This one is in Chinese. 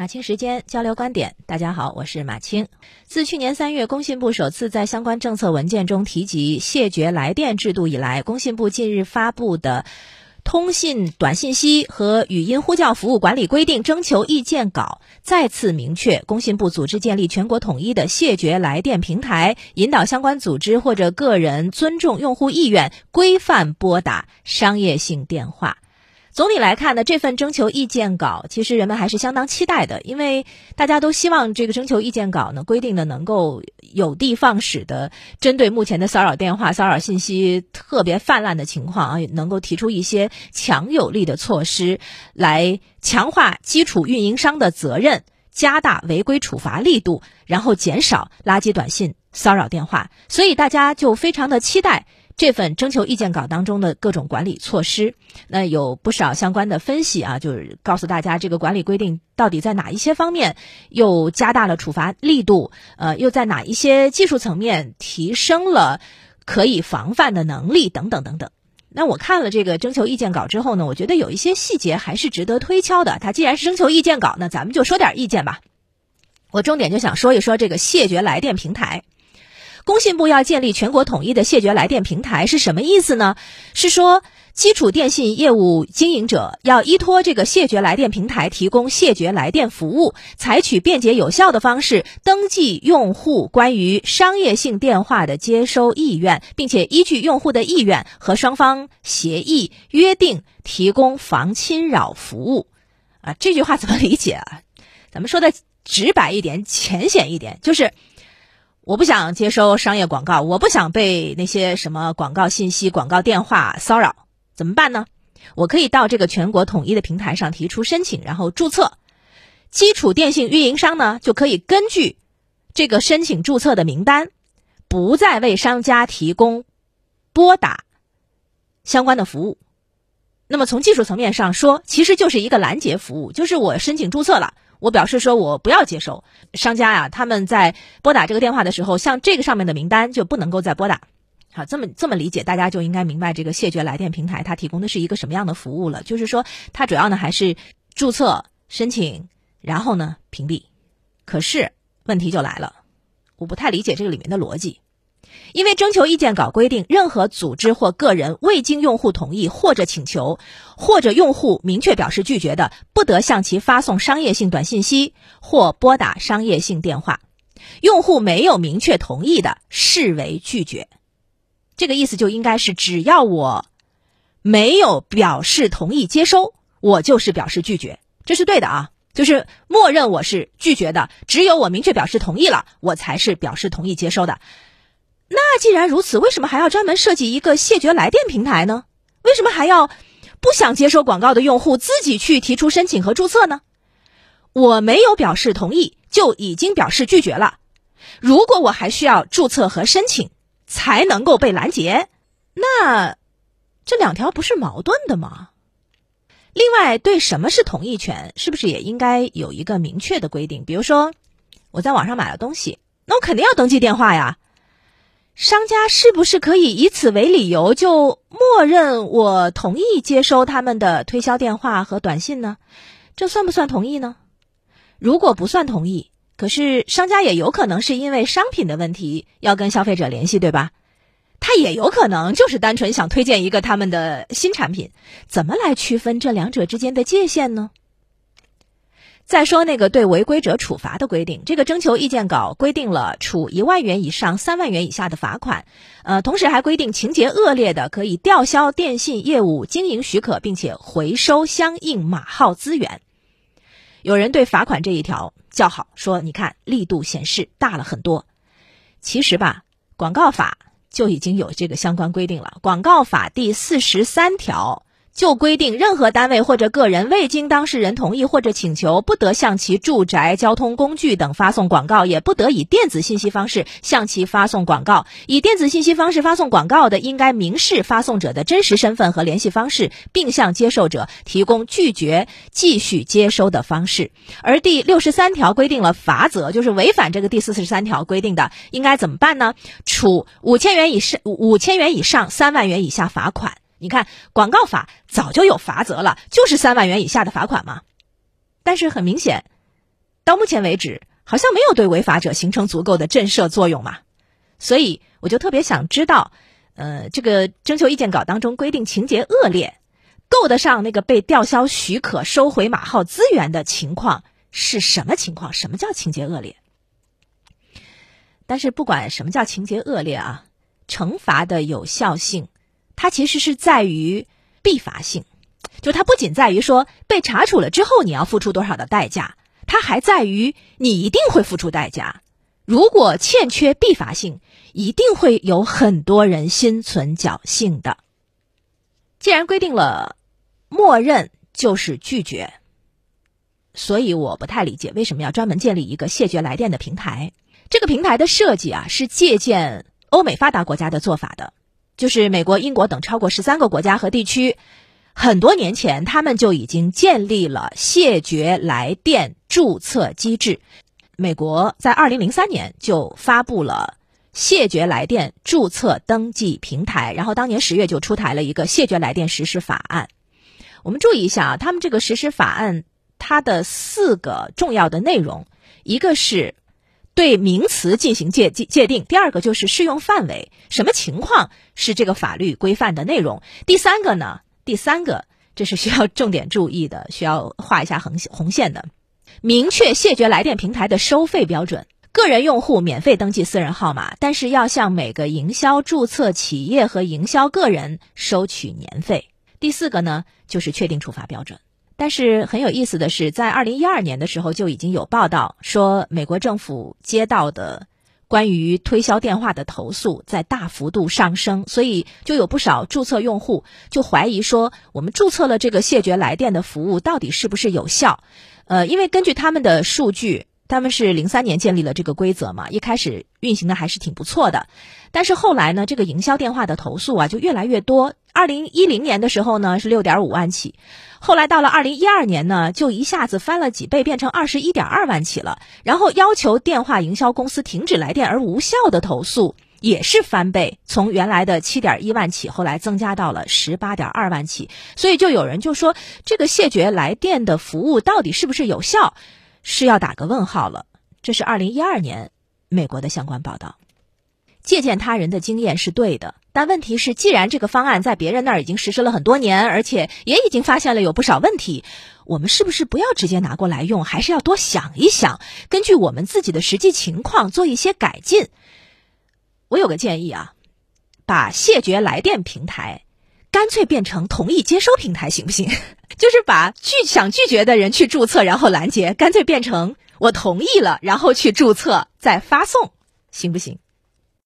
马青时间交流观点，大家好，我是马青。自去年三月，工信部首次在相关政策文件中提及谢绝来电制度以来，工信部近日发布的《通信短信息和语音呼叫服务管理规定》征求意见稿再次明确，工信部组织建立全国统一的谢绝来电平台，引导相关组织或者个人尊重用户意愿，规范拨打商业性电话。总体来看呢，这份征求意见稿其实人们还是相当期待的，因为大家都希望这个征求意见稿呢规定的能够有的放矢的，针对目前的骚扰电话、骚扰信息特别泛滥的情况啊，能够提出一些强有力的措施，来强化基础运营商的责任，加大违规处罚力度，然后减少垃圾短信、骚扰电话。所以大家就非常的期待。这份征求意见稿当中的各种管理措施，那有不少相关的分析啊，就是告诉大家这个管理规定到底在哪一些方面又加大了处罚力度，呃，又在哪一些技术层面提升了可以防范的能力等等等等。那我看了这个征求意见稿之后呢，我觉得有一些细节还是值得推敲的。它既然是征求意见稿，那咱们就说点意见吧。我重点就想说一说这个谢绝来电平台。工信部要建立全国统一的谢绝来电平台是什么意思呢？是说基础电信业务经营者要依托这个谢绝来电平台提供谢绝来电服务，采取便捷有效的方式登记用户关于商业性电话的接收意愿，并且依据用户的意愿和双方协议约定提供防侵扰服务。啊，这句话怎么理解啊？咱们说的直白一点、浅显一点，就是。我不想接收商业广告，我不想被那些什么广告信息、广告电话骚扰，怎么办呢？我可以到这个全国统一的平台上提出申请，然后注册。基础电信运营商呢，就可以根据这个申请注册的名单，不再为商家提供拨打相关的服务。那么从技术层面上说，其实就是一个拦截服务，就是我申请注册了。我表示说，我不要接收商家呀，他们在拨打这个电话的时候，像这个上面的名单就不能够再拨打。好，这么这么理解，大家就应该明白这个谢绝来电平台它提供的是一个什么样的服务了。就是说，它主要呢还是注册、申请，然后呢屏蔽。可是问题就来了，我不太理解这个里面的逻辑。因为征求意见稿规定，任何组织或个人未经用户同意或者请求，或者用户明确表示拒绝的，不得向其发送商业性短信息或拨打商业性电话。用户没有明确同意的，视为拒绝。这个意思就应该是，只要我没有表示同意接收，我就是表示拒绝，这是对的啊。就是默认我是拒绝的，只有我明确表示同意了，我才是表示同意接收的。那既然如此，为什么还要专门设计一个谢绝来电平台呢？为什么还要不想接收广告的用户自己去提出申请和注册呢？我没有表示同意就已经表示拒绝了。如果我还需要注册和申请才能够被拦截，那这两条不是矛盾的吗？另外，对什么是同意权，是不是也应该有一个明确的规定？比如说，我在网上买了东西，那我肯定要登记电话呀。商家是不是可以以此为理由就默认我同意接收他们的推销电话和短信呢？这算不算同意呢？如果不算同意，可是商家也有可能是因为商品的问题要跟消费者联系，对吧？他也有可能就是单纯想推荐一个他们的新产品，怎么来区分这两者之间的界限呢？再说那个对违规者处罚的规定，这个征求意见稿规定了处一万元以上三万元以下的罚款，呃，同时还规定情节恶劣的可以吊销电信业务经营许可，并且回收相应码号资源。有人对罚款这一条叫好，说你看力度显示大了很多。其实吧，广告法就已经有这个相关规定了，广告法第四十三条。就规定，任何单位或者个人未经当事人同意或者请求，不得向其住宅、交通工具等发送广告，也不得以电子信息方式向其发送广告。以电子信息方式发送广告的，应该明示发送者的真实身份和联系方式，并向接受者提供拒绝继续接收的方式。而第六十三条规定了罚则，就是违反这个第四十三条规定的，应该怎么办呢？处五千元以上五千元以上三万元以下罚款。你看，广告法早就有罚则了，就是三万元以下的罚款嘛。但是很明显，到目前为止好像没有对违法者形成足够的震慑作用嘛。所以我就特别想知道，呃，这个征求意见稿当中规定情节恶劣，够得上那个被吊销许可、收回马号资源的情况是什么情况？什么叫情节恶劣？但是不管什么叫情节恶劣啊，惩罚的有效性，它其实是在于必罚性，就它不仅在于说被查处了之后你要付出多少的代价，它还在于你一定会付出代价。如果欠缺必罚性，一定会有很多人心存侥幸的。既然规定了，默认就是拒绝，所以我不太理解为什么要专门建立一个谢绝来电的平台。这个平台的设计啊，是借鉴欧美发达国家的做法的，就是美国、英国等超过十三个国家和地区，很多年前他们就已经建立了谢绝来电注册机制。美国在二零零三年就发布了谢绝来电注册登记平台，然后当年十月就出台了一个谢绝来电实施法案。我们注意一下啊，他们这个实施法案它的四个重要的内容，一个是对名词进行界界界定，第二个就是适用范围，什么情况是这个法律规范的内容，第三个呢？第三个这是需要重点注意的，需要画一下横红线的。明确谢绝来电平台的收费标准：个人用户免费登记私人号码，但是要向每个营销注册企业和营销个人收取年费。第四个呢，就是确定处罚标准。但是很有意思的是，在二零一二年的时候就已经有报道说，美国政府接到的关于推销电话的投诉在大幅度上升，所以就有不少注册用户就怀疑说，我们注册了这个谢绝来电的服务到底是不是有效？呃，因为根据他们的数据，他们是零三年建立了这个规则嘛，一开始运行的还是挺不错的，但是后来呢，这个营销电话的投诉啊就越来越多。二零一零年的时候呢是六点五万起，后来到了二零一二年呢就一下子翻了几倍，变成二十一点二万起了。然后要求电话营销公司停止来电而无效的投诉。也是翻倍，从原来的七点一万起，后来增加到了十八点二万起，所以就有人就说，这个谢绝来电的服务到底是不是有效，是要打个问号了。这是二零一二年美国的相关报道，借鉴他人的经验是对的，但问题是，既然这个方案在别人那儿已经实施了很多年，而且也已经发现了有不少问题，我们是不是不要直接拿过来用，还是要多想一想，根据我们自己的实际情况做一些改进？我有个建议啊，把谢绝来电平台干脆变成同意接收平台，行不行？就是把拒想拒绝的人去注册，然后拦截，干脆变成我同意了，然后去注册再发送，行不行？